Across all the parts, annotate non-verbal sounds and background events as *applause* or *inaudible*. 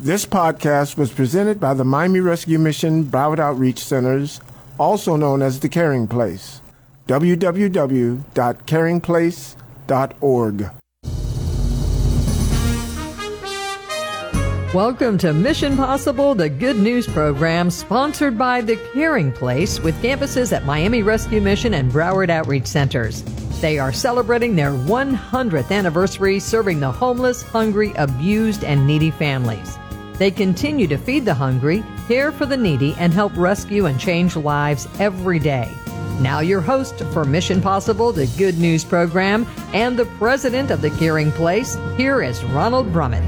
This podcast was presented by the Miami Rescue Mission Broward Outreach Centers, also known as The Caring Place. www.caringplace.org. Welcome to Mission Possible, the good news program sponsored by The Caring Place with campuses at Miami Rescue Mission and Broward Outreach Centers. They are celebrating their 100th anniversary serving the homeless, hungry, abused, and needy families. They continue to feed the hungry, care for the needy, and help rescue and change lives every day. Now, your host for Mission Possible, the Good News program, and the president of the Caring Place, here is Ronald Brummett.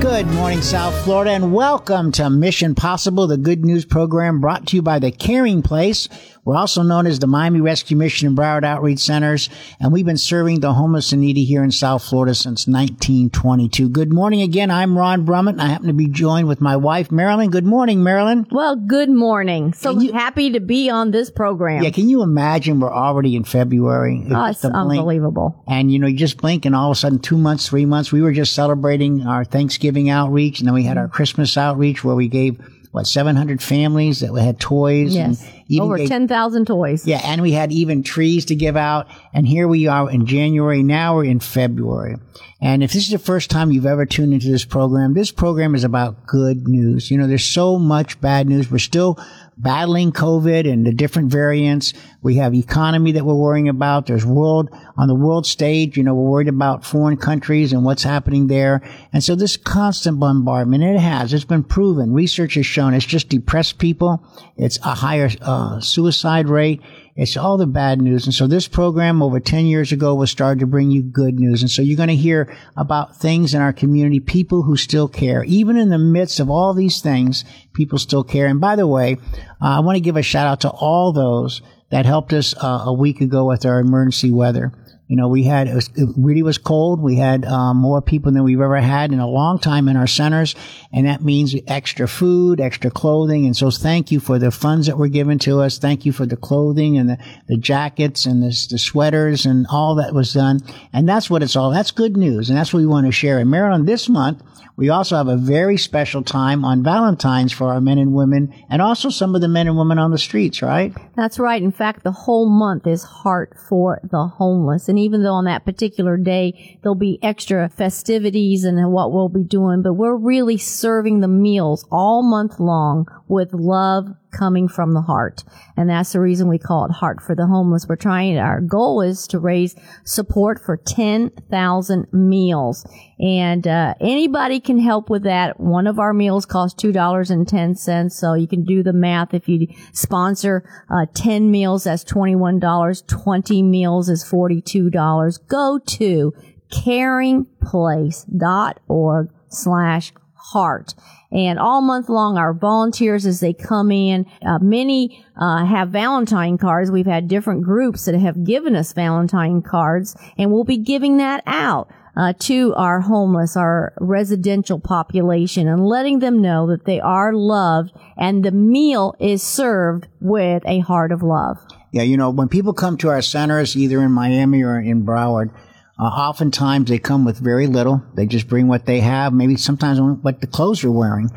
Good morning, South Florida, and welcome to Mission Possible, the good news program brought to you by the Caring Place. We're also known as the Miami Rescue Mission and Broward Outreach Centers, and we've been serving the homeless and needy here in South Florida since 1922. Good morning again. I'm Ron Brummett, and I happen to be joined with my wife, Marilyn. Good morning, Marilyn. Well, good morning. So you- happy to be on this program. Yeah, can you imagine we're already in February? Oh, it's Just a blink. unbelievable. And you know, you just blink and all of a sudden two months, three months, we were just celebrating our Thanksgiving outreach and then we had our Christmas outreach where we gave what, 700 families that had toys Yes. and even Over gave- 10,000 toys. yeah, and we had even trees to give out. And here we are in January. Now we're in February. And if this is the first time you've ever tuned into this program, this program is about good news. You know, there's so much bad news. We're still battling COVID and the different variants. We have economy that we're worrying about. There's world on the world stage. You know, we're worried about foreign countries and what's happening there. And so this constant bombardment, it has, it's been proven. Research has shown it's just depressed people. It's a higher uh, suicide rate. It's all the bad news. And so this program over 10 years ago was started to bring you good news. And so you're going to hear about things in our community, people who still care. Even in the midst of all these things, people still care. And by the way, uh, I want to give a shout out to all those that helped us uh, a week ago with our emergency weather. You know, we had, it, was, it really was cold. We had um, more people than we've ever had in a long time in our centers. And that means extra food, extra clothing. And so thank you for the funds that were given to us. Thank you for the clothing and the, the jackets and the, the sweaters and all that was done. And that's what it's all. That's good news. And that's what we want to share. In Marilyn, this month, we also have a very special time on Valentine's for our men and women and also some of the men and women on the streets, right? That's right. In fact, the whole month is Heart for the Homeless. And even though on that particular day there'll be extra festivities and what we'll be doing, but we're really serving the meals all month long with love coming from the heart. And that's the reason we call it Heart for the Homeless. We're trying, our goal is to raise support for 10,000 meals. And, uh, anybody can help with that. One of our meals costs $2.10. So you can do the math. If you sponsor, uh, 10 meals, that's $21. 20 meals is $42. Go to caringplace.org slash heart. And all month long, our volunteers, as they come in, uh, many uh, have Valentine cards. We've had different groups that have given us Valentine cards, and we'll be giving that out. Uh, to our homeless, our residential population, and letting them know that they are loved and the meal is served with a heart of love. Yeah, you know, when people come to our centers, either in Miami or in Broward, uh, oftentimes they come with very little. They just bring what they have, maybe sometimes what the clothes they're wearing.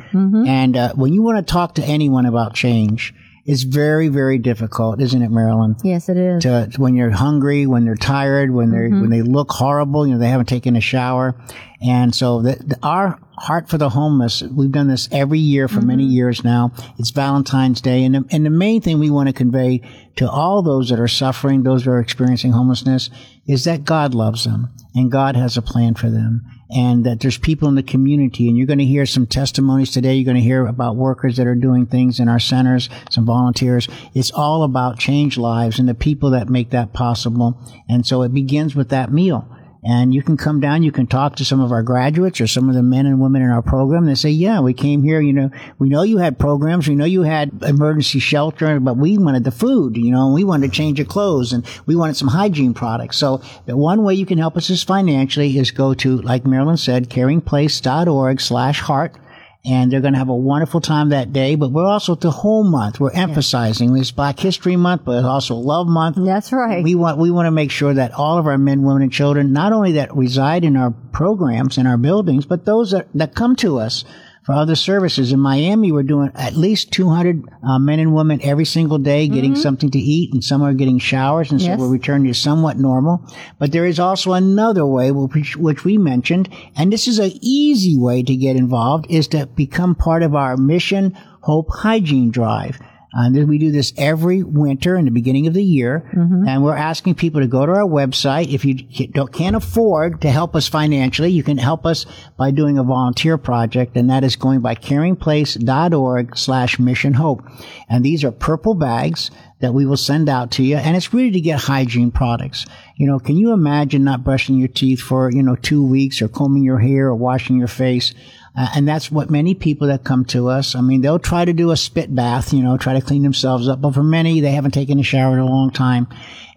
And uh, when you want to talk to anyone about change, it's very, very difficult, isn't it, Marilyn? Yes, it is. To, when you're hungry, when they're tired, when they are when they look horrible, you know, they haven't taken a shower, and so the, the, our heart for the homeless. We've done this every year for many years now. It's Valentine's Day, and the, and the main thing we want to convey to all those that are suffering, those that are experiencing homelessness, is that God loves them and God has a plan for them. And that there's people in the community, and you're going to hear some testimonies today. You're going to hear about workers that are doing things in our centers, some volunteers. It's all about change lives and the people that make that possible. And so it begins with that meal. And you can come down, you can talk to some of our graduates or some of the men and women in our program. They say, yeah, we came here, you know, we know you had programs, we know you had emergency shelter, but we wanted the food, you know, and we wanted to change your clothes and we wanted some hygiene products. So the one way you can help us is financially is go to, like Marilyn said, caringplace.org slash heart and they're going to have a wonderful time that day. But we're also the whole month. We're emphasizing this Black History Month, but it's also Love Month. That's right. We want we want to make sure that all of our men, women, and children, not only that reside in our programs and our buildings, but those that, that come to us for other services. In Miami, we're doing at least 200 uh, men and women every single day getting mm-hmm. something to eat, and some are getting showers, and so yes. we're returning to somewhat normal. But there is also another way, which, which we mentioned, and this is an easy way to get involved, is to become part of our Mission Hope Hygiene Drive. And we do this every winter in the beginning of the year. Mm-hmm. And we're asking people to go to our website. If you can't afford to help us financially, you can help us by doing a volunteer project. And that is going by caringplace.org slash mission hope. And these are purple bags that we will send out to you. And it's really to get hygiene products. You know, can you imagine not brushing your teeth for, you know, two weeks or combing your hair or washing your face? Uh, and that's what many people that come to us, I mean, they'll try to do a spit bath, you know, try to clean themselves up. But for many, they haven't taken a shower in a long time.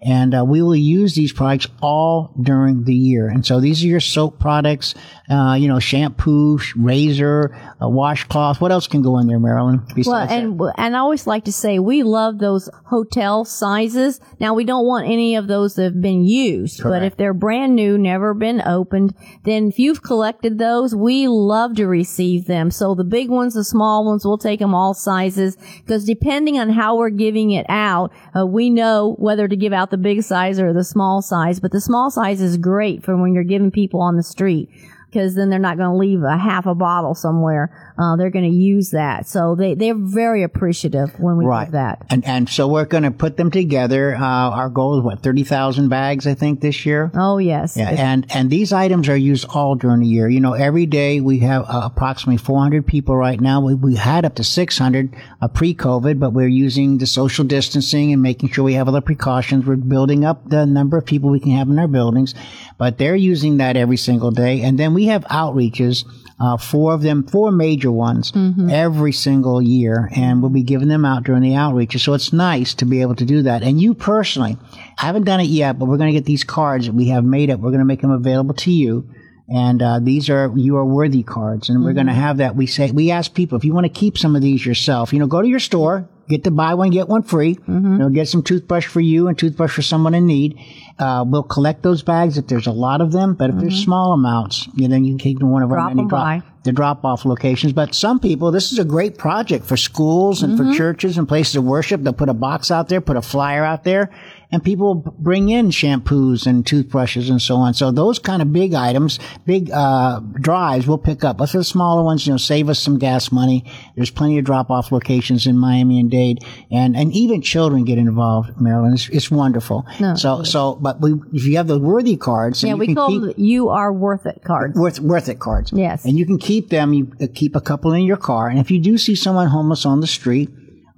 And uh, we will use these products all during the year. And so these are your soap products, uh, you know, shampoo, razor, a washcloth. What else can go in there, Marilyn? Well, and that? and I always like to say we love those hotel sizes. Now we don't want any of those that have been used, Correct. but if they're brand new, never been opened, then if you've collected those, we love to receive them. So the big ones, the small ones, we'll take them all sizes because depending on how we're giving it out, uh, we know whether to give out the big size or the small size, but the small size is great for when you're giving people on the street because then they're not going to leave a half a bottle somewhere uh, they're going to use that. So they, they're very appreciative when we right. give that. And, and so we're going to put them together. Uh, our goal is what, 30,000 bags, I think, this year? Oh, yes. Yeah. And, and these items are used all during the year. You know, every day we have uh, approximately 400 people right now. We, we had up to 600 uh, pre-COVID, but we're using the social distancing and making sure we have other precautions. We're building up the number of people we can have in our buildings, but they're using that every single day. And then we have outreaches uh, four of them, four major ones mm-hmm. every single year, and we'll be giving them out during the outreaches. So it's nice to be able to do that. And you personally, I haven't done it yet, but we're going to get these cards that we have made up. We're going to make them available to you. And uh, these are you are worthy cards, and mm-hmm. we're going to have that. We say we ask people if you want to keep some of these yourself, you know, go to your store, get to buy one, get one free. Mm-hmm. You know, get some toothbrush for you and toothbrush for someone in need. Uh, we'll collect those bags if there's a lot of them, but if mm-hmm. there's small amounts, you know, you can keep them one of our drop many drop, the drop off locations. But some people, this is a great project for schools and mm-hmm. for churches and places of worship. They'll put a box out there, put a flyer out there, and people bring in shampoos and toothbrushes and so on. So those kind of big items, big uh, drives, we'll pick up. But for the smaller ones, you know, save us some gas money. There's plenty of drop-off locations in Miami and Dade, and and even children get involved. Marilyn, it's, it's wonderful. No, so so, but we, if you have the worthy cards, yeah, we call them you are worth it cards. Worth worth it cards. Yes, and you can keep them. You uh, keep a couple in your car, and if you do see someone homeless on the street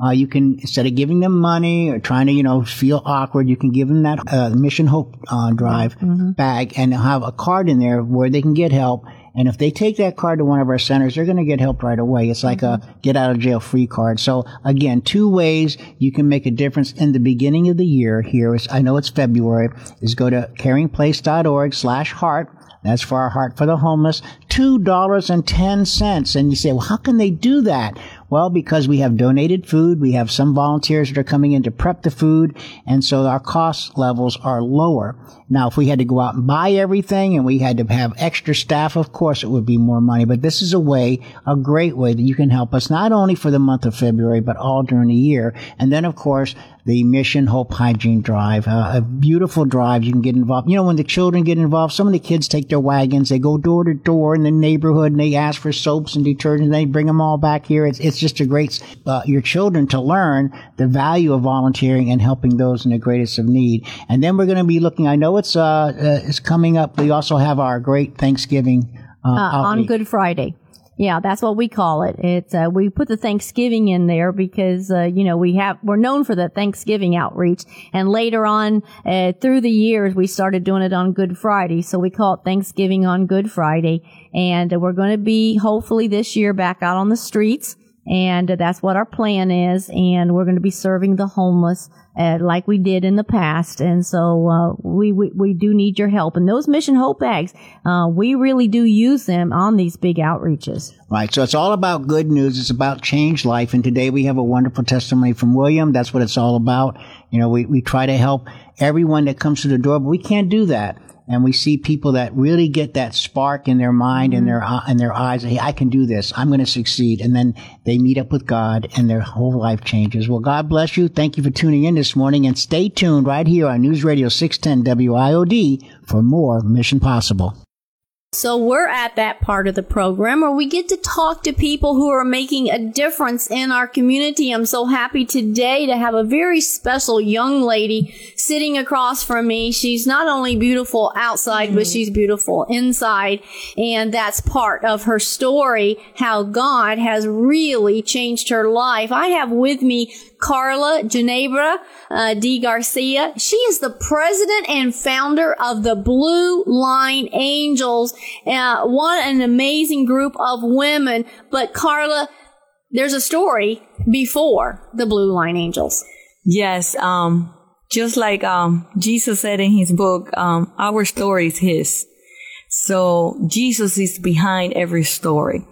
uh, you can instead of giving them money or trying to you know feel awkward, you can give them that uh, Mission Hope uh, Drive mm-hmm. bag and have a card in there where they can get help. And if they take that card to one of our centers, they're going to get help right away. It's like mm-hmm. a get out of jail free card. So again, two ways you can make a difference in the beginning of the year here is, I know it's February, is go to caringplace.org slash heart. That's for our Heart for the Homeless. $2.10. And you say, well, how can they do that? Well, because we have donated food, we have some volunteers that are coming in to prep the food, and so our cost levels are lower. Now, if we had to go out and buy everything and we had to have extra staff, of course it would be more money, but this is a way, a great way that you can help us not only for the month of February, but all during the year. And then, of course, the Mission Hope Hygiene Drive, uh, a beautiful drive. You can get involved. You know, when the children get involved, some of the kids take their wagons, they go door to door in the neighborhood and they ask for soaps and detergents. And they bring them all back here. It's, it's just a great, uh, your children to learn the value of volunteering and helping those in the greatest of need. And then we're going to be looking, I know it's, uh, uh, it's coming up. We also have our great Thanksgiving, uh, uh on Good Friday. Yeah, that's what we call it. It's uh, we put the Thanksgiving in there because uh, you know we have we're known for the Thanksgiving outreach, and later on uh, through the years we started doing it on Good Friday, so we call it Thanksgiving on Good Friday, and we're going to be hopefully this year back out on the streets, and that's what our plan is, and we're going to be serving the homeless uh, like we did in the past. And so uh, we, we, we do need your help. And those Mission Hope bags, uh, we really do use them on these big outreaches. Right. So it's all about good news. It's about change life. And today we have a wonderful testimony from William. That's what it's all about. You know, we, we try to help everyone that comes to the door, but we can't do that and we see people that really get that spark in their mind and mm-hmm. their uh, in their eyes. Hey, I can do this. I'm going to succeed. And then they meet up with God, and their whole life changes. Well, God bless you. Thank you for tuning in this morning, and stay tuned right here on News Radio 610 WIOD for more Mission Possible. So we're at that part of the program where we get to talk to people who are making a difference in our community. I'm so happy today to have a very special young lady sitting across from me. She's not only beautiful outside, mm-hmm. but she's beautiful inside. And that's part of her story, how God has really changed her life. I have with me Carla Ginebra uh, de Garcia. She is the president and founder of the Blue Line Angels. Uh, one an amazing group of women. But Carla, there's a story before the Blue Line Angels. Yes, um, just like um, Jesus said in his book, um, our story is his. So Jesus is behind every story.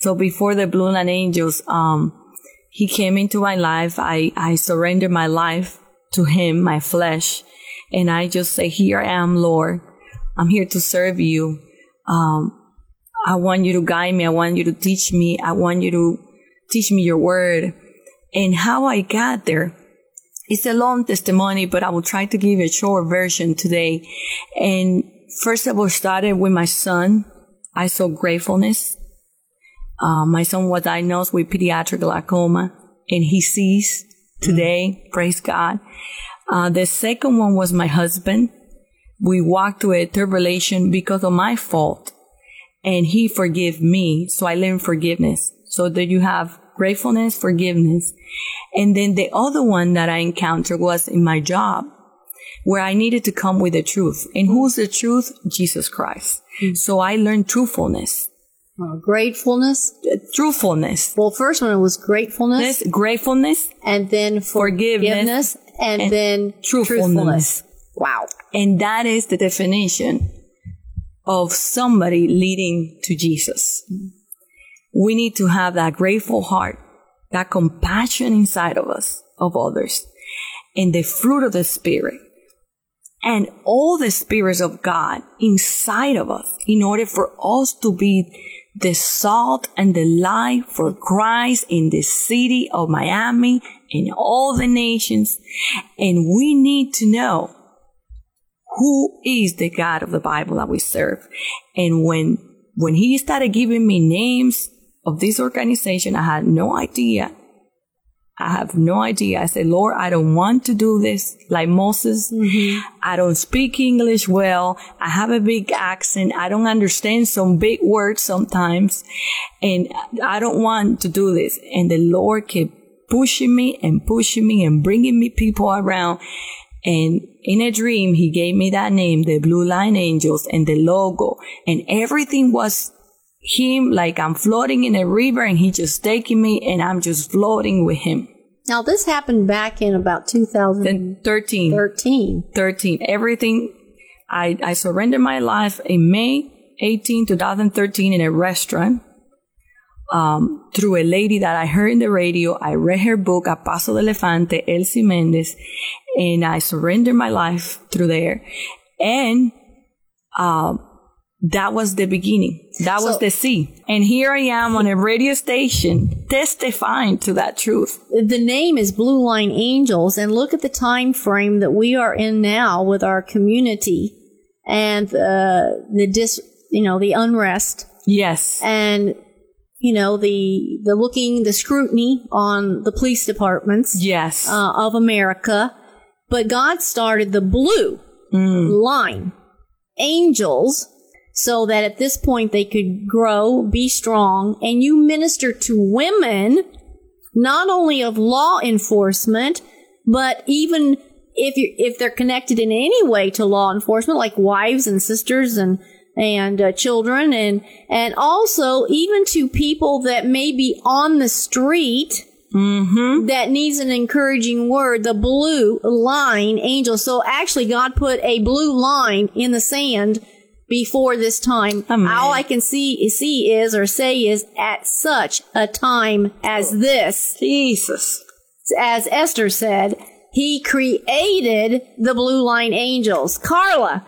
So before the Blue Line Angels, um, he came into my life. I, I surrendered my life to him, my flesh. And I just say, here I am, Lord. I'm here to serve you. Um, I want you to guide me. I want you to teach me. I want you to teach me your word. And how I got there. It's a long testimony, but I will try to give a short version today. And first of all, started with my son. I saw gratefulness. Uh, my son was diagnosed with pediatric glaucoma and he sees today. Mm. Praise God. Uh, the second one was my husband. We walked through a tribulation because of my fault and he forgave me. So I learned forgiveness. So that you have gratefulness, forgiveness. And then the other one that I encountered was in my job where I needed to come with the truth. And who's the truth? Jesus Christ. Mm-hmm. So I learned truthfulness. Uh, gratefulness, uh, truthfulness. Well, first one was gratefulness, this, gratefulness, and then forgiveness, forgiveness and, and, then truthfulness. truthfulness. Wow. And that is the definition of somebody leading to Jesus. We need to have that grateful heart, that compassion inside of us, of others, and the fruit of the Spirit and all the spirits of God inside of us in order for us to be the salt and the light for Christ in the city of Miami in all the nations. And we need to know who is the God of the Bible that we serve. And when, when he started giving me names of this organization, I had no idea I have no idea. I said, Lord, I don't want to do this like Moses. Mm-hmm. I don't speak English well. I have a big accent. I don't understand some big words sometimes. And I don't want to do this. And the Lord kept pushing me and pushing me and bringing me people around. And in a dream, he gave me that name, the Blue Line Angels and the logo and everything was him like I'm floating in a river and he just taking me and I'm just floating with him. Now this happened back in about 2013. 13. 13. Everything, I, I surrendered my life in May 18, 2013 in a restaurant. Um, through a lady that I heard in the radio. I read her book, A Paso de Elefante, Elsie Mendez, and I surrendered my life through there. And, um, that was the beginning. That so, was the seed. And here I am on a radio station testifying to that truth. The name is Blue Line Angels and look at the time frame that we are in now with our community and uh, the dis, you know, the unrest. Yes. And you know the the looking the scrutiny on the police departments yes uh, of America but God started the blue mm. line angels so that at this point they could grow, be strong, and you minister to women, not only of law enforcement, but even if you if they're connected in any way to law enforcement, like wives and sisters and and uh, children, and and also even to people that may be on the street that needs an encouraging word, the blue line angel. So actually God put a blue line in the sand before this time. Amen. All I can see, see is or say is at such a time as this, Jesus. as Esther said, he created the blue line angels. Carla,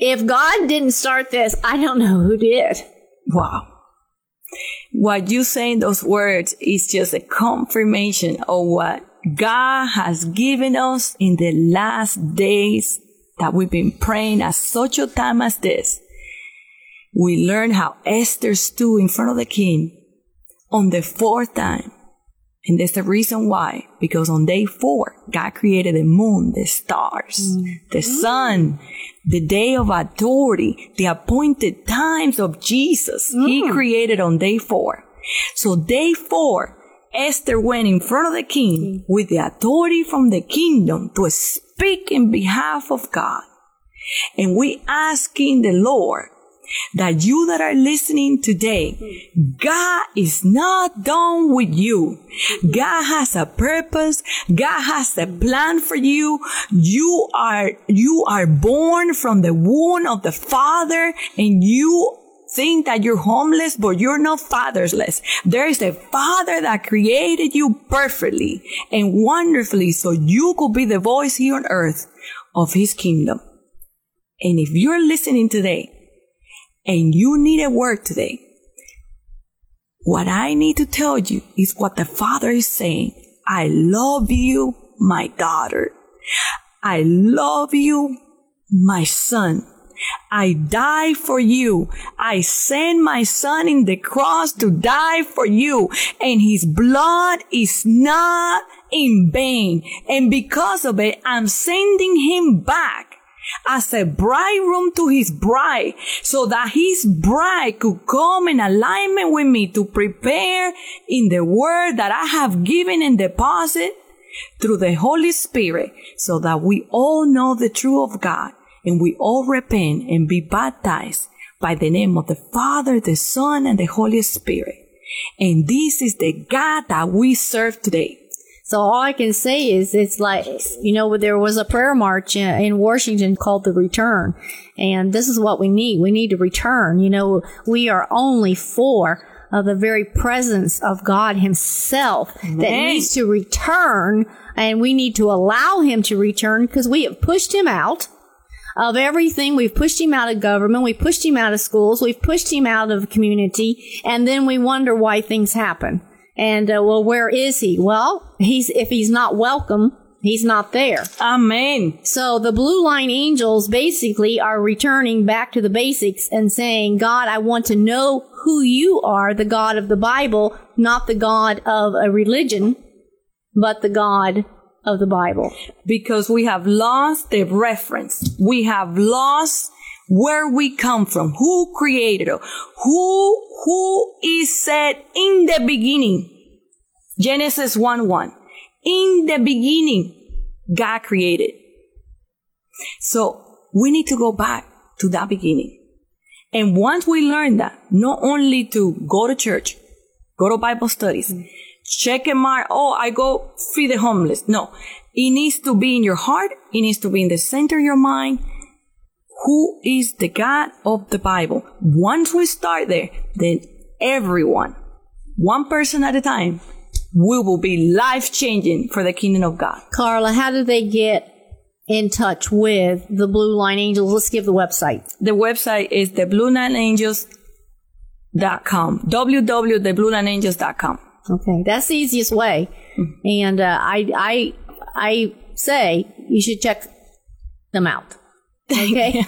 if God didn't start this, I don't know who did. Wow. What you say in those words is just a confirmation of what God has given us in the last days that we've been praying at such a time as this. We learn how Esther stood in front of the king on the fourth time. And that's the reason why. Because on day four, God created the moon, the stars, the mm-hmm. sun, the day of authority, the appointed times of Jesus. He mm. created on day four. So day four, Esther went in front of the king mm. with the authority from the kingdom to speak in behalf of God. And we asking the Lord that you that are listening today, God is not done with you. God has a purpose. God has a plan for you. You are, you are born from the womb of the Father and you think that you're homeless, but you're not fatherless. There is a father that created you perfectly and wonderfully so you could be the voice here on earth of his kingdom. And if you're listening today and you need a word today, what I need to tell you is what the father is saying. I love you, my daughter. I love you, my son. I die for you. I send my son in the cross to die for you. And his blood is not in vain. And because of it, I'm sending him back as a bridegroom to his bride so that his bride could come in alignment with me to prepare in the word that I have given and deposit through the Holy Spirit so that we all know the truth of God and we all repent and be baptized by the name of the Father, the Son, and the Holy Spirit. And this is the God that we serve today. So all I can say is it's like, you know, there was a prayer march in in Washington called the Return. And this is what we need. We need to return. You know, we are only for of the very presence of God himself that Amen. needs to return and we need to allow him to return because we have pushed him out of everything. We've pushed him out of government. We've pushed him out of schools. We've pushed him out of community. And then we wonder why things happen. And, uh, well, where is he? Well, he's, if he's not welcome, he's not there. Amen. So the blue line angels basically are returning back to the basics and saying, God, I want to know who you are, the God of the Bible, not the God of a religion, but the God of the Bible. because we have lost the reference. We have lost where we come from, who created us, who, who is said in the beginning. Genesis 1 1. In the beginning, God created. So we need to go back to that beginning. And once we learn that, not only to go to church, go to Bible studies, mm. check and mark, oh, I go feed the homeless. No, it needs to be in your heart. It needs to be in the center of your mind. Who is the God of the Bible? Once we start there, then everyone, one person at a time, we will be life changing for the kingdom of God. Carla, how do they get in touch with the blue line angels? Let's give the website. The website is thebluelineangels.com. www.thebluelineangels.com. Okay, that's the easiest way. And uh, I, I, I say you should check them out. *laughs* Okay,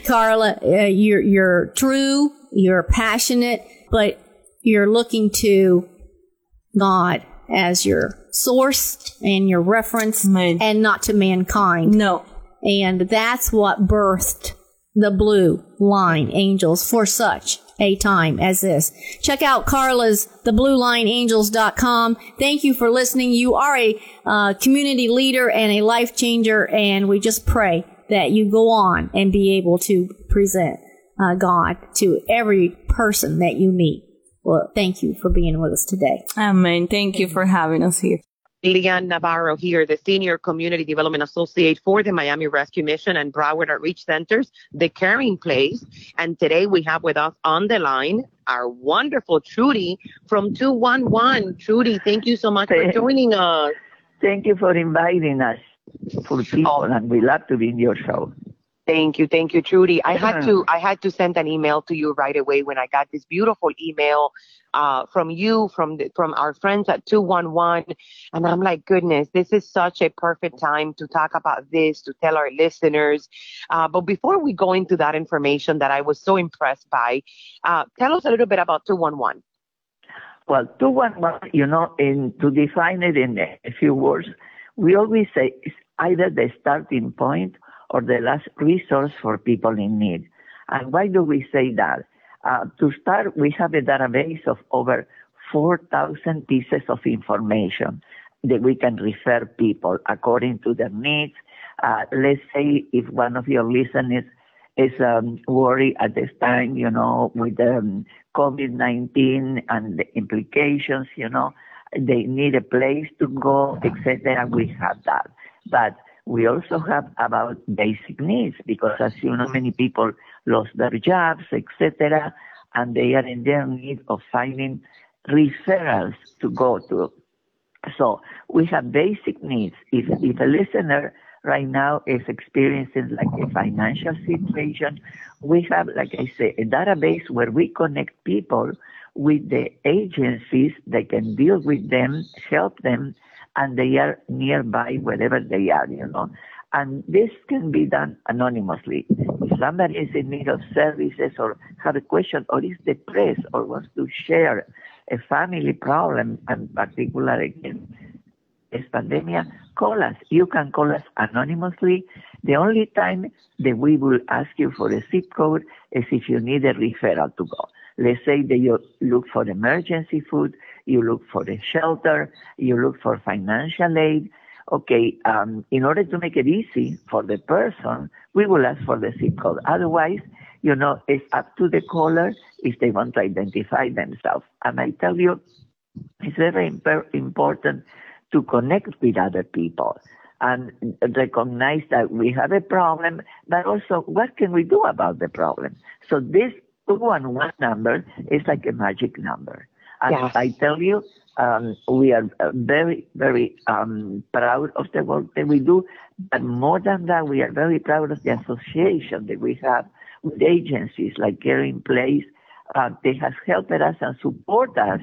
*laughs* Carla, uh, you're you're true, you're passionate, but you're looking to God as your source and your reference, Amen. and not to mankind. No. And that's what birthed the blue line angels for such a time as this. Check out Carla's thebluelineangels.com. Thank you for listening. You are a uh, community leader and a life changer, and we just pray that you go on and be able to present uh, God to every person that you meet. Well, thank you for being with us today. Amen. Thank you for having us here. Leanne Navarro here, the Senior Community Development Associate for the Miami Rescue Mission and Broward Outreach Centers, the Caring Place. And today we have with us on the line our wonderful Trudy from 211. Trudy, thank you so much for joining us. Thank you for inviting us for people, and we love to be in your show. Thank you, thank you, Trudy. I had to I had to send an email to you right away when I got this beautiful email uh, from you, from the, from our friends at 211, and I'm like, goodness, this is such a perfect time to talk about this, to tell our listeners. Uh, but before we go into that information that I was so impressed by, uh, tell us a little bit about 211. Well, 211, you know, in to define it in a few words, we always say it's either the starting point or the last resource for people in need. And why do we say that? Uh, to start, we have a database of over 4,000 pieces of information that we can refer people according to their needs. Uh, let's say if one of your listeners is um, worried at this time, you know, with um, COVID-19 and the implications, you know, they need a place to go, etc. We have that. But we also have about basic needs because as you know, many people lost their jobs, etc. And they are in their need of finding referrals to go to. So we have basic needs. If, if a listener right now is experiencing like a financial situation, we have, like I say, a database where we connect people with the agencies that can deal with them, help them, and they are nearby wherever they are, you know. And this can be done anonymously. If somebody is in need of services or have a question or is depressed or wants to share a family problem, and particularly in this pandemic, call us. You can call us anonymously. The only time that we will ask you for a zip code is if you need a referral to go. Let's say that you look for emergency food, you look for a shelter, you look for financial aid. Okay, um, in order to make it easy for the person, we will ask for the zip code. Otherwise, you know, it's up to the caller if they want to identify themselves. And I tell you, it's very imp- important to connect with other people and recognize that we have a problem, but also what can we do about the problem? So this 211 number is like a magic number. And Yes. I tell you, um, we are uh, very, very um, proud of the work that we do. But more than that, we are very proud of the association that we have with agencies like Caring Place. Uh, they have helped us and support us.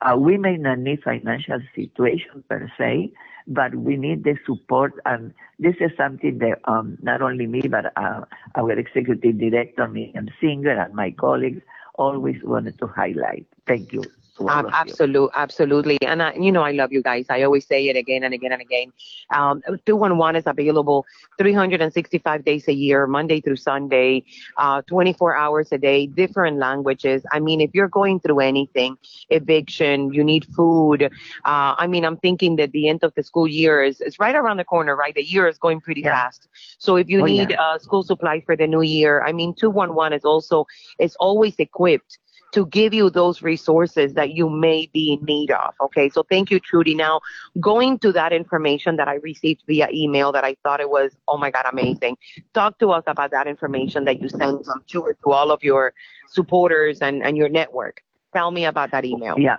Uh, we may not need financial situation per se, but we need the support. And this is something that um, not only me, but uh, our executive director, Miriam Singer, and my colleagues always wanted to highlight. Thank you. To all of you. Absolutely, absolutely. And I, you know, I love you guys. I always say it again and again and again. Um, 211 is available 365 days a year, Monday through Sunday, uh, 24 hours a day, different languages. I mean, if you're going through anything, eviction, you need food. Uh, I mean, I'm thinking that the end of the school year is, is right around the corner, right? The year is going pretty Yeah. fast. So if you Oh, need yeah. uh, school supplies for the new year, I mean, 211 is also, is always equipped to give you those resources that you may be in need of. Okay, so thank you, Trudy. Now, going to that information that I received via email that I thought it was, oh my God, amazing. Talk to us about that information that you sent, I'm sure, to all of your supporters and, and your network. Tell me about that email. Yeah.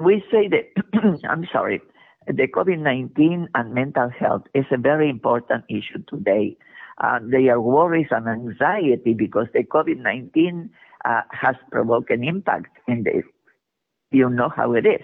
We say that, *clears throat* I'm sorry, the COVID-19 and mental health is a very important issue today. Uh, there are worries and anxiety because the COVID-19 uh, has provoked an impact in this. You know how it is.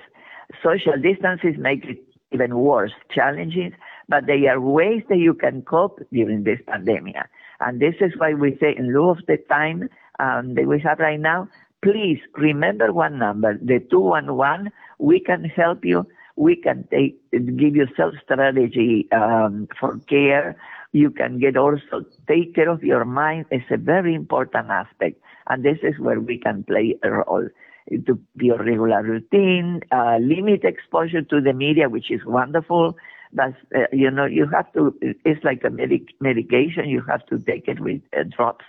Social distances make it even worse, challenging, but there are ways that you can cope during this pandemic. And this is why we say in lieu of the time um, that we have right now, please remember one number, the 211. We can help you. We can take, give you self-strategy um, for care. You can get also take care of your mind. It's a very important aspect. And this is where we can play a role to your regular routine, uh, limit exposure to the media, which is wonderful. But, uh, you know, you have to, it's like a medic- medication. You have to take it with uh, drops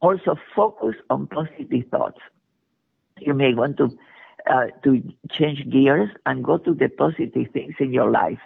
also focus on positive thoughts. you may want to uh, to change gears and go to the positive things in your life.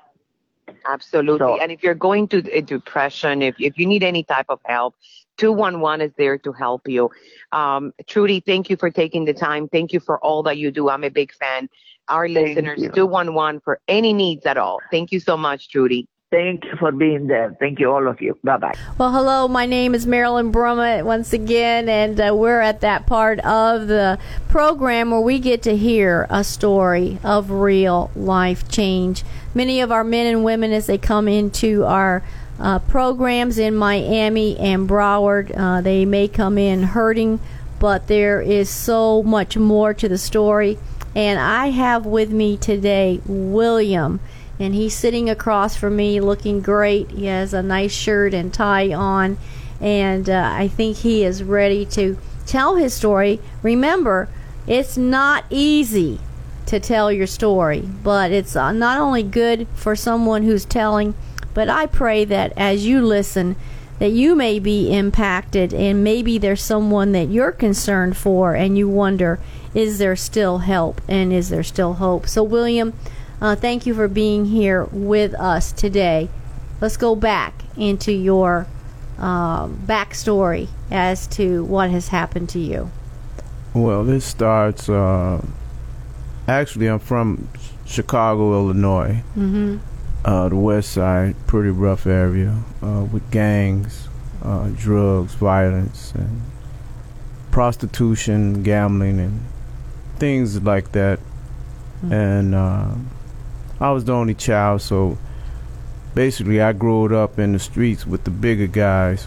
Absolutely. So- and if you're going to uh, depression, if, if you need any type of help, 211 is there to help you. Um, Trudy, thank you for taking the time. Thank you for all that you do. I'm a big fan. Our listeners, you. 211 for any needs at all. Thank you so much, Trudy. Thank you for being there. Thank you, all of you. Bye bye. Well, hello. My name is Marilyn Brummett once again, and uh, we're at that part of the program where we get to hear a story of real life change. Many of our men and women, as they come into our uh, programs in Miami and Broward, uh, they may come in hurting, but there is so much more to the story. And I have with me today William and he's sitting across from me looking great. He has a nice shirt and tie on, and uh, I think he is ready to tell his story. Remember, it's not easy to tell your story, but it's uh, not only good for someone who's telling, but I pray that as you listen, that you may be impacted and maybe there's someone that you're concerned for and you wonder is there still help and is there still hope so william uh, thank you for being here with us today. Let's go back into your um, backstory as to what has happened to you. Well, this starts. Uh, actually, I'm from Chicago, Illinois. Mm-hmm. Uh, the West Side, pretty rough area uh, with gangs, uh, drugs, violence, and prostitution, gambling, and things like that. And uh, I was the only child, so basically I grew up in the streets with the bigger guys.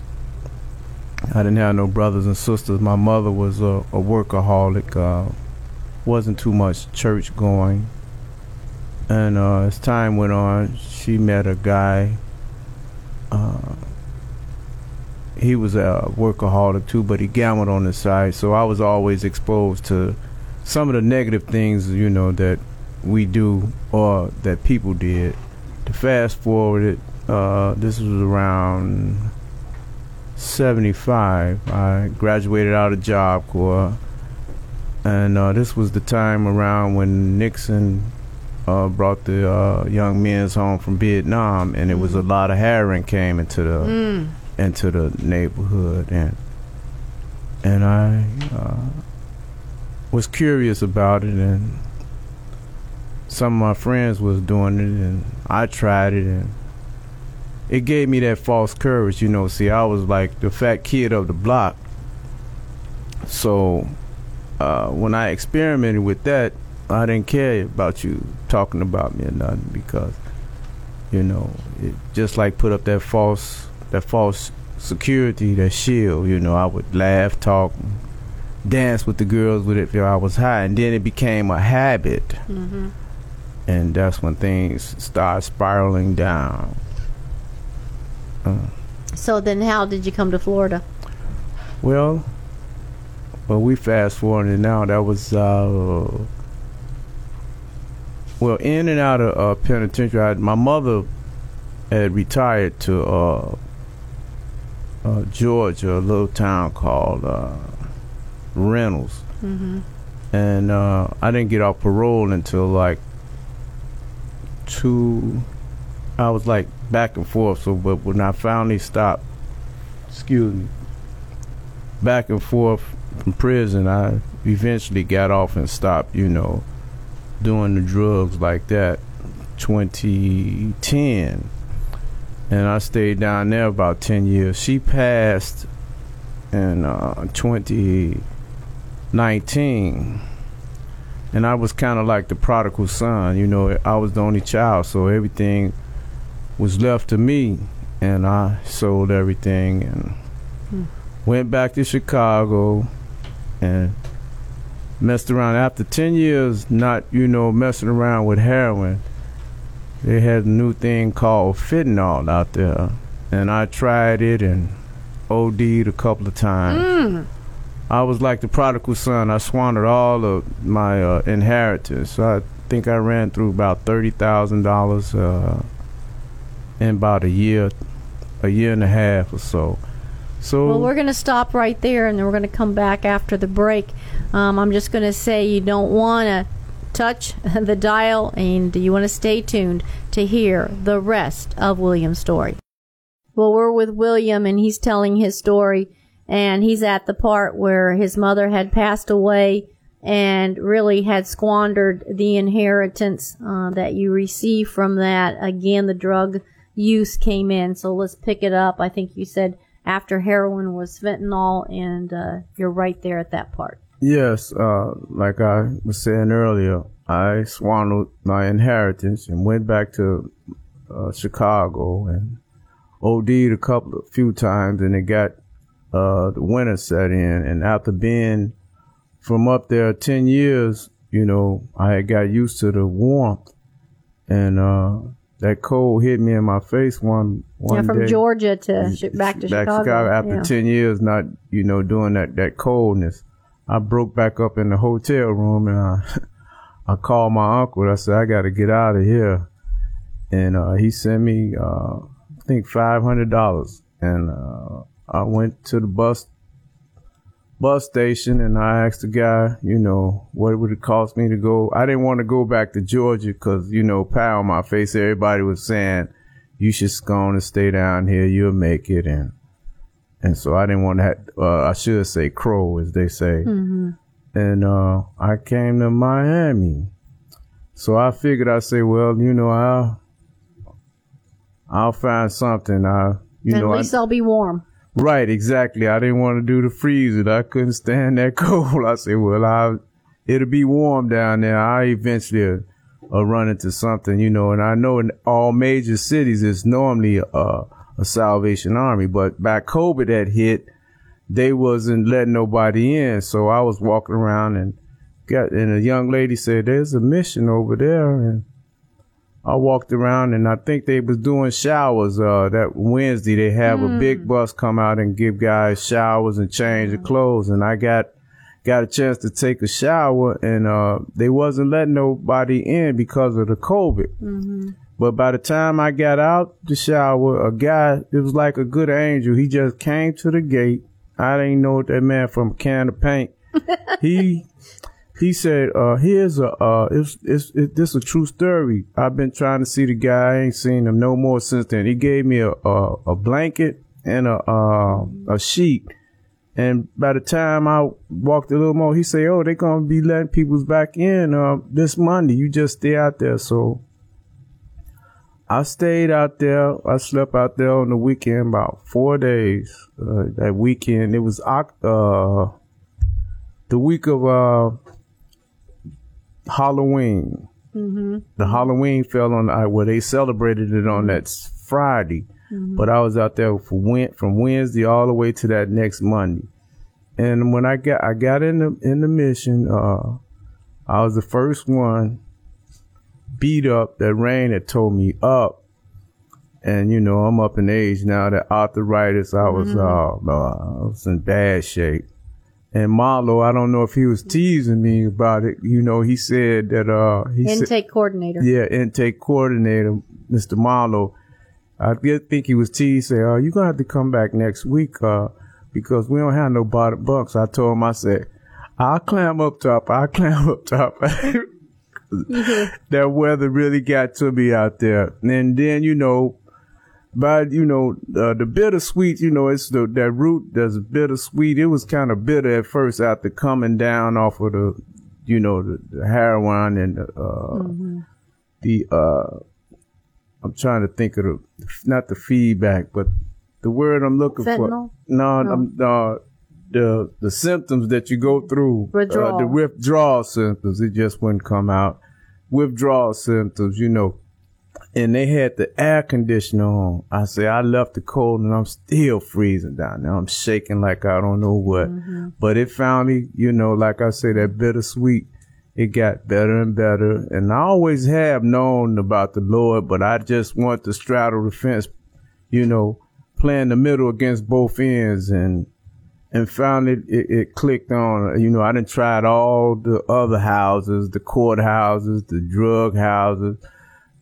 I didn't have no brothers and sisters. My mother was a, a workaholic. Uh, wasn't too much church going. And uh, as time went on, she met a guy. Uh, he was a workaholic too, but he gambled on the side. So I was always exposed to some of the negative things, you know, that we do or that people did. To fast forward it, uh, this was around 75. I graduated out of Job Corps, and uh, this was the time around when Nixon uh, brought the uh, young men's home from Vietnam, and it was a lot of heroin came into the Mm. into the neighborhood, and and I uh, was curious about it, and some of my friends was doing it, and I tried it, and it gave me that false courage, you know. See, I was like the fat kid of the block, so uh, when I experimented with that, I didn't care about you talking about me or nothing because, you know, it just like put up that false that false security, that shield. You know, I would laugh, talk, dance with the girls with it if I was high, and then it became a habit, Mm-hmm. And that's when things start spiraling down. Uh, So then, how did you come to Florida? well, well, we fast forwarding now. That was uh, well, in and out of uh, penitentiary. I, my mother had retired to uh, uh, Georgia, a little town called uh, Reynolds, Mm-hmm. and uh, I didn't get off parole until like two. I was like back and forth. So, but when I finally stopped, excuse me, back and forth from prison, I eventually got off and stopped. You know, doing the drugs like that. 2010, and I stayed down there about 10 years. She passed in uh, 2019 and I was kind of like the prodigal son. You know, I was the only child, so everything was left to me, and I sold everything and hmm. went back to Chicago and messed around. After ten years, not you know messing around with heroin, they had a new thing called fentanyl out there, and I tried it and OD'd a couple of times. Mm. I was like the prodigal son. I squandered all of my uh, inheritance. I think I ran through about thirty thousand dollars uh, in about a year, a year and a half or so. So Well, we're going to stop right there and then we're going to come back after the break. Um, I'm just going to say you don't want to touch *laughs* the dial and you want to stay tuned to hear the rest of William's story. Well, we're with William and he's telling his story and he's at the part where his mother had passed away and really had squandered the inheritance uh, that you receive from that. Again, the drug use came in. So let's pick it up. I think you said after heroin was fentanyl, and uh, you're right there at that part. Yes, uh, like I was saying earlier, I swallowed my inheritance and went back to uh, Chicago and OD'd a couple of few times, and it got uh, the winter set in. And after being from up there ten years, you know, I had got used to the warmth, and uh, that cold hit me in my face one one yeah, from day. Georgia to sh- back to Chicago. after yeah. 10 years not you know doing that that coldness i broke back up in the hotel room and i *laughs* i called my uncle i said i got to get out of here and uh, he sent me uh, i think $500 and uh, i went to the bus bus station and I asked the guy, you know, what would it cost me to go? I didn't want to go back to Georgia because, you know, pie on my face, everybody was saying, you should go on and stay down here, you'll make it. And, and so I didn't want to, have, uh, I should say crow, as they say. Mm-hmm. And, uh, I came to Miami. So I figured I'd say, well, you know, I'll, I'll find something. I, you At know, least I, I'll be warm. Right, exactly. I didn't want to do the freezing. I couldn't stand that *laughs* cold. I said, well, I, it'll be warm down there. I eventually uh, uh, run into something, you know, and I know in all major cities it's normally a, a Salvation Army, but by COVID that hit, they wasn't letting nobody in. So I was walking around and got, and a young lady said, there's a mission over there. And I walked around and I think they was doing showers. Uh, that Wednesday they have a big bus come out and give guys showers and change of clothes. And I got got a chance to take a shower and uh, they wasn't letting nobody in because of the COVID. But by the time I got out the shower, a guy it was like a good angel. He just came to the gate. I didn't know that man from a can of paint. *laughs* he he said, uh, here's a, uh, it's, it's, it, this a true story. I've been trying to see the guy. I ain't seen him no more since then. He gave me a, a, a blanket and a, uh, a sheet. And by the time I walked a little more, he said, oh, they're going to be letting people back in, uh, this Monday. You just stay out there. So I stayed out there. I slept out there on the weekend about four days. Uh, that weekend, it was, uh, the week of, Halloween. The Halloween fell on uh, where they celebrated it on that Friday, but I was out there for went from Wednesday all the way to that next Monday. And when I got I got in the in the mission, uh, I was the first one beat up. That rain had tore me up, and you know I'm up in age now. That arthritis, I was uh, uh, I was in bad shape. And Marlowe, I don't know if he was teasing me about it. You know, he said that uh he said, Intake coordinator. yeah, intake coordinator, Mr. Marlowe. I did think he was teased. Say, "Oh, you're gonna have to come back next week, uh, because we don't have no bottom bucks." I told him, I said, "I'll climb up top. I'll *laughs* climb up top." that weather really got to me out there, and then you know, but you know, uh, the bittersweet, you know, it's the that root that's bittersweet. It was kind of bitter at first after coming down off of the, you know, the, the heroin and the, uh, the uh, I'm trying to think of the not the feedback, but the word I'm looking Fentanyl? for. No, no, the the symptoms that you go through, uh, Withdrawal. the withdrawal symptoms. It just wouldn't come out. Withdrawal symptoms, you know. And they had the air conditioner on. I say I left the cold and I'm still freezing down there. I'm shaking like I don't know what. Mm-hmm. But it finally, you know, like I say, that bittersweet it got better and better. And I always have known about the Lord, but I just want to straddle the fence, you know, playing the middle against both ends. And and finally it, it clicked on. You know, I didn't try all the other houses, the courthouses, the drug houses,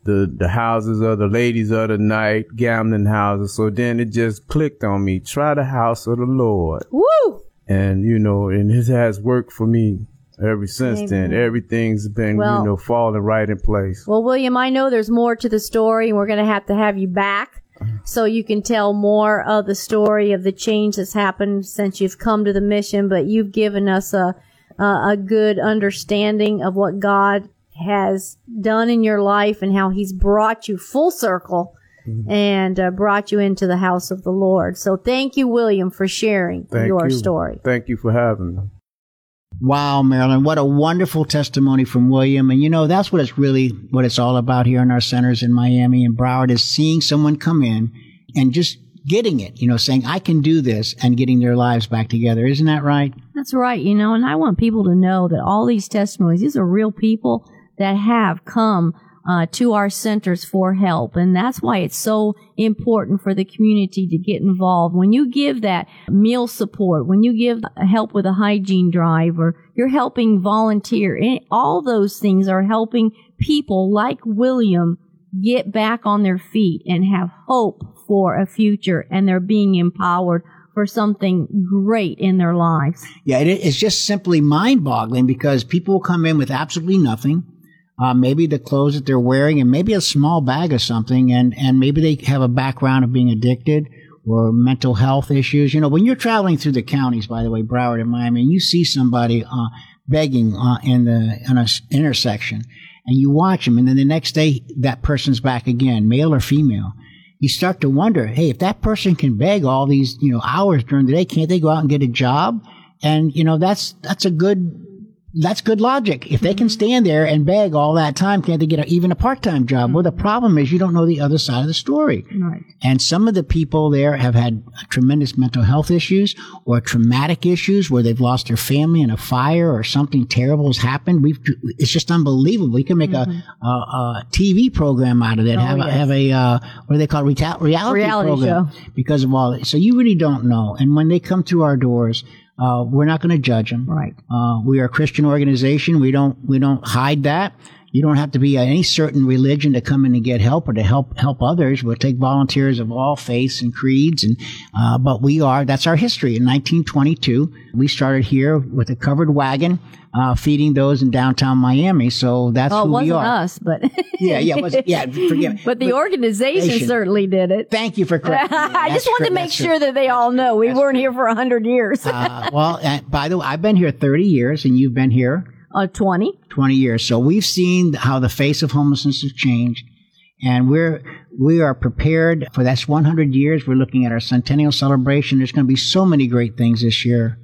the the houses of the ladies of the night, gambling houses. So then it just clicked on me. Try the house of the Lord. Woo! And you know, and it has worked for me ever since then. Everything's been, Well- you know, falling right in place. Well, William, I know there's more to the story, and we're going to have to have you back so you can tell more of the story of the change that's happened since you've come to the mission. But you've given us a a, a good understanding of what God has done in your life and how He's brought you full circle. And uh, brought you into the house of the Lord. So thank you, William, for sharing Thank your you. story. Thank you for having me. Wow, Marilyn, what a wonderful testimony from William. And you know, that's what it's really, what it's all about here in our centers in Miami and Broward is seeing someone come in and just getting it, you know, saying, I can do this and getting their lives back together. Isn't that right? That's right, you know, and I want people to know that all these testimonies, these are real people that have come uh, to our centers for help. And that's why it's so important for the community to get involved. When you give that meal support, when you give help with a hygiene drive, or you're helping volunteer, eh, all those things are helping people like William get back on their feet and have hope for a future and they're being empowered for something great in their lives. Yeah, it's just simply mind boggling because people will come in with absolutely nothing. Uh, maybe the clothes that they're wearing and maybe a small bag of something and, and maybe they have a background of being addicted or mental health issues. You know, when you're traveling through the counties, by the way, Broward and Miami, and you see somebody, uh, begging, uh, in the, in a s- intersection and you watch them and then the next day that person's back again, male or female. You start to wonder, hey, if that person can beg all these, you know, hours during the day, can't they go out and get a job? And, you know, that's, that's a good, that's good logic. If they can mm-hmm. stand there and beg all that time, can't they get a, even a part-time job? Well, the mm-hmm. problem is you don't know the other side of the story. Right. And some of the people there have had tremendous mental health issues or traumatic issues where they've lost their family in a fire or something terrible has happened. We've, it's just unbelievable. We can make a, mm-hmm. a, a TV program out of that. Oh, have, a, have a, uh, what do they call it? Reta- reality, Reality program show. because of all that. So you really don't know. And when they come through our doors, uh, we're not going to judge them. Right. Uh, we are a Christian organization. We don't we don't hide that. You don't have to be any certain religion to come in and get help or to help help others. We'll take volunteers of all faiths and creeds, and uh, but we are that's our history. In 1922, we started here with a covered wagon, uh, feeding those in downtown Miami. So that's Oh, it who we are. us, but *laughs* Yeah, yeah, was, yeah. Forgive me. *laughs* but the organization Nation. certainly did it. Thank you for correcting me. *laughs* I just wanted to make that's sure that they all know we weren't here for a hundred years. Uh, well, uh, by the way, I've been here 30 years, and you've been here uh, Twenty. 20 years. So we've seen how the face of homelessness has changed. And we're, we are prepared for that's 100 years. We're looking at our centennial celebration. There's going to be so many great things this year.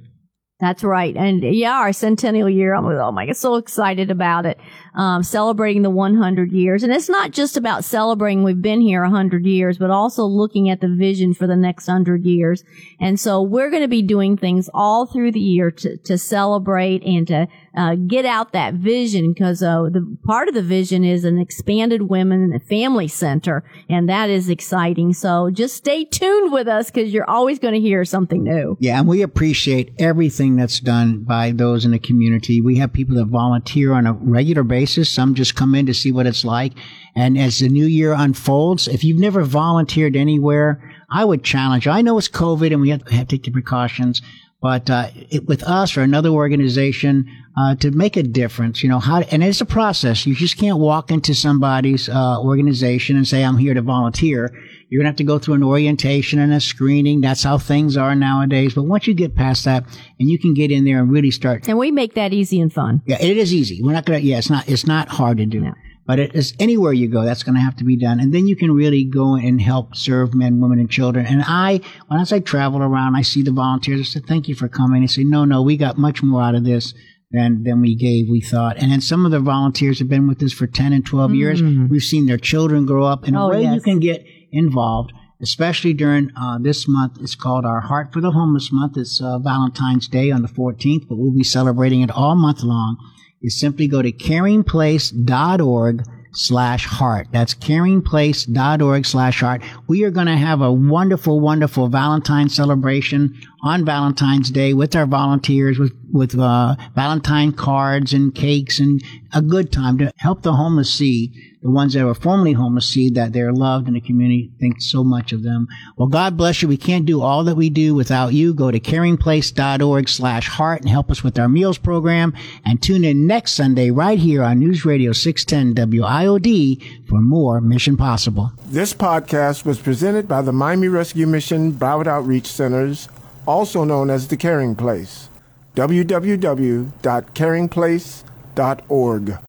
That's right. And yeah, our centennial year, I'm oh my God, so excited about it. Um, celebrating the 100 years. And it's not just about celebrating we've been here 100 years, but also looking at the vision for the next 100 years. And so we're going to be doing things all through the year to, to celebrate and to uh, get out that vision because uh, the part of the vision is an expanded women and family center, and that is exciting. So just stay tuned with us because you're always going to hear something new. Yeah, and we appreciate everything that's done by those in the community. We have people that volunteer on a regular basis. Some just come in to see what it's like. And as the new year unfolds, if you've never volunteered anywhere, I would challenge. I know it's COVID and we have to take the precautions, but uh, it, with us or another organization uh, to make a difference, you know how. And it's a process. You just can't walk into somebody's uh, organization and say, "I'm here to volunteer." You're going to have to go through an orientation and a screening. That's how things are nowadays. But once you get past that and you can get in there and really start, And we make that easy and fun. yeah, it is easy. We're not going to, yeah, it's not, it's not hard to do. No. But it is anywhere you go, that's going to have to be done. And then you can really go and help serve men, women, and children. And I, when as I travel around, I see the volunteers. I said, thank you for coming. I say, no, no, we got much more out of this than, than we gave, we thought. And then some of the volunteers have been with us for 10 and 12 years. We've seen their children grow up in a Oh, way you can get involved, especially during uh, this month. It's called our Heart for the Homeless month. It's uh, Valentine's Day on the 14th, but we'll be celebrating it all month long. You simply go to caringplace.org slash heart. That's caringplace.org slash heart. We are going to have a wonderful, wonderful Valentine celebration on Valentine's Day with our volunteers with, with, uh, Valentine cards and cakes and a good time to help the homeless see the ones that were formerly homeless see that they're loved in the community. Think so much of them. Well, God bless you. We can't do all that we do without you. Go to caringplace.org slash heart and help us with our meals program and tune in next Sunday right here on News Radio 610 WIOD for more Mission Possible. This podcast was presented by the Miami Rescue Mission Broward Outreach Centers, also known as the Caring Place. www.caringplace.org.